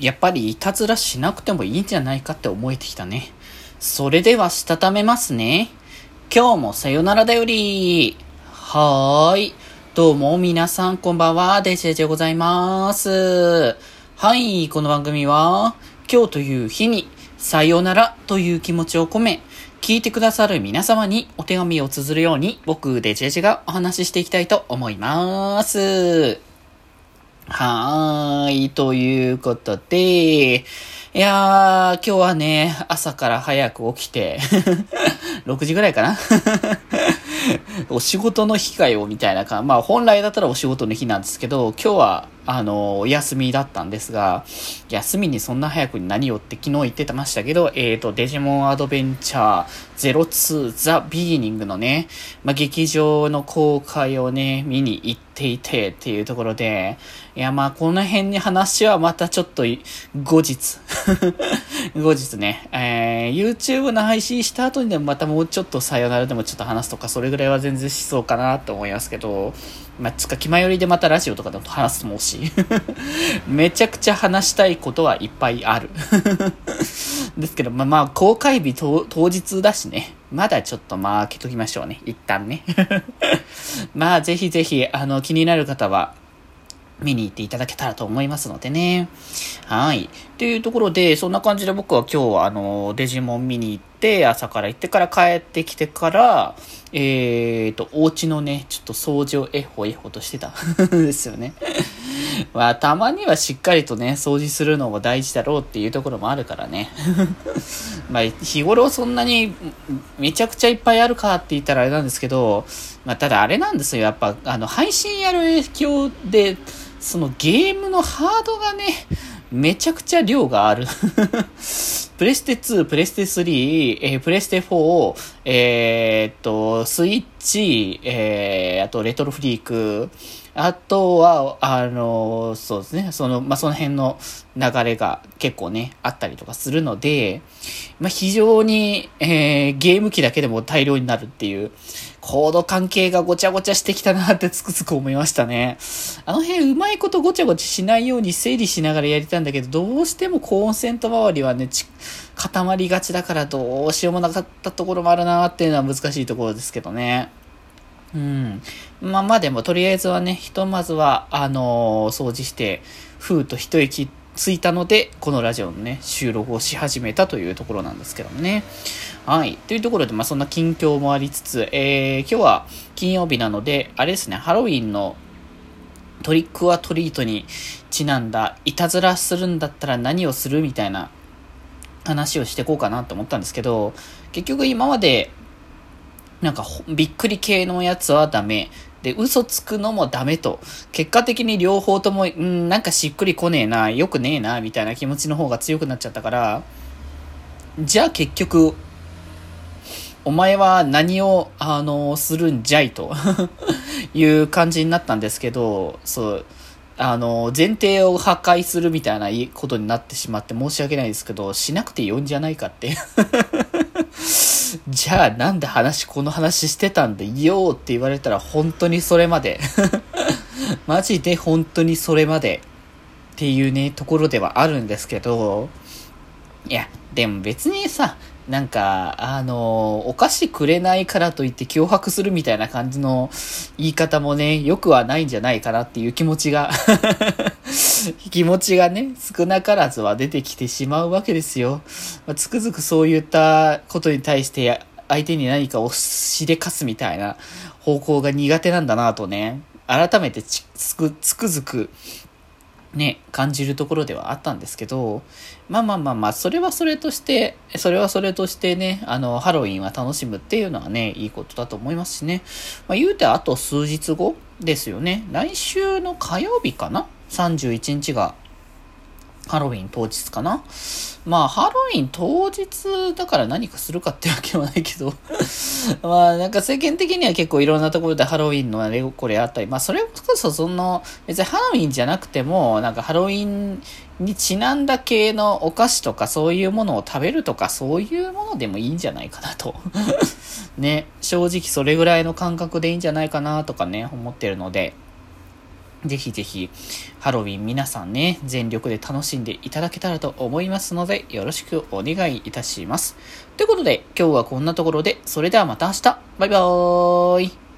やっぱりいたずらしなくてもいいんじゃないかって思えてきたね。それではしたためますね。今日もさよならだより。はーい。どうも皆さんこんばんは、デジェジでございます。はい、この番組は、今日という日に、さよならという気持ちを込め、聞いてくださる皆様にお手紙を綴るように、僕、デジェジがお話ししていきたいと思います。はーい、ということで、いやー、今日はね、朝から早く起きて 6時ぐらいかな？お仕事の日かよ、みたいな感じ。まあ本来だったらお仕事の日なんですけど、今日は、あの、お休みだったんですが、休みにそんな早くに何をって昨日言ってましたけど、えっ、ー、と、デジモンアドベンチャー02ザ・ビギニングのね、まあ劇場の公開をね、見に行っていてっていうところで、いやまあこの辺に話はまたちょっと後日 後日ね、えー、YouTube の配信した後にでもまたもうちょっとさよならでもちょっと話すとか、それぐらいは全然しそうかなと思いますけど、まあ、つか気前よりでまたラジオとかでも話すと思うし めちゃくちゃ話したいことはいっぱいある ですけど、まあまあ、公開日当日だしね。まだちょっとまあ開けときましょうね。一旦ね。まあぜひぜひ、あの、気になる方は、見に行っていただけたらと思いますのでね。はい。というところで、そんな感じで僕は今日はあの、デジモン見に行って、朝から行ってから帰ってきてから、えーと、お家のね、ちょっと掃除をえほえほとしてたですよね。まあ、たまにはしっかりとね、掃除するのも大事だろうっていうところもあるからね。まあ、日頃そんなにめちゃくちゃいっぱいあるかって言ったらあれなんですけど、まあ、ただあれなんですよ。やっぱ、あの、配信やる影響で、そのゲームのハードがね、めちゃくちゃ量があるプレステ2、プレステ3、えー、プレステ4、えー、っと、スイッチ、えー、あとレトロフリーク、あとは、あの、そうですね、その、まあ、その辺の流れが結構ね、あったりとかするので、まあ、非常に、えー、ゲーム機だけでも大量になるっていう、コード関係がごちゃごちゃしてきたなってつくづく思いましたね。あの辺うまいことごちゃごちゃしないように整理しながらやりたんだけど、どうしてもコンセント周りはね、固まりがちだからどうしようもなかったところもあるなっていうのは難しいところですけどね。うん。まあまあでも、とりあえずはね、ひとまずは、あのー、掃除して、ふうと一息ついたので、このラジオのね、収録をし始めたというところなんですけどもね。はい。というところで、まあそんな近況もありつつ、えー、今日は金曜日なので、あれですね、ハロウィンのトリックアトリートにちなんだ、いたずらするんだったら何をするみたいな話をしてこうかなと思ったんですけど、結局今までなんか、びっくり系のやつはダメ。で、嘘つくのもダメと。結果的に両方とも、んなんかしっくりこねえな、よくねえな、みたいな気持ちの方が強くなっちゃったから、じゃあ結局、お前は何を、あの、するんじゃいと いう感じになったんですけど、そう、あの、前提を破壊するみたいなことになってしまって申し訳ないですけど、しなくていいんじゃないかって。じゃあなんで話、この話してたんでよって言われたら本当にそれまで。マジで本当にそれまでっていうね、ところではあるんですけど、いや、でも別にさ、なんか、あの、お菓子くれないからといって脅迫するみたいな感じの言い方もね、良くはないんじゃないかなっていう気持ちが 気持ちがね、少なからずは出てきてしまうわけですよ。まあ、つくづくそういったことに対して相手に何かをしでかすみたいな方向が苦手なんだなとね、改めて、つくづくね、感じるところではあったんですけど、まあまあまあまあ、それはそれとして、それはそれとしてね、あの、ハロウィンは楽しむっていうのはね、いいことだと思いますしね。まあ言うてあと数日後ですよね。来週の火曜日かな ?31 日がハロウィン当日かな？まあ、ハロウィン当日だから何かするかってわけはないけど。まあ、なんか世間的には結構いろんなところでハロウィンのあれこれあったり、まあ、それこそその、別にハロウィンじゃなくても、なんかハロウィンにちなんだ系のお菓子とかそういうものを食べるとかそういうものでもいいんじゃないかなと。ね、正直それぐらいの感覚でいいんじゃないかなとかね、思ってるので、ぜひぜひ、ハロウィン皆さんね、全力で楽しんでいただけたらと思いますので、よろしくお願いいたします。ということで、今日はこんなところで、それではまた明日バイバーイ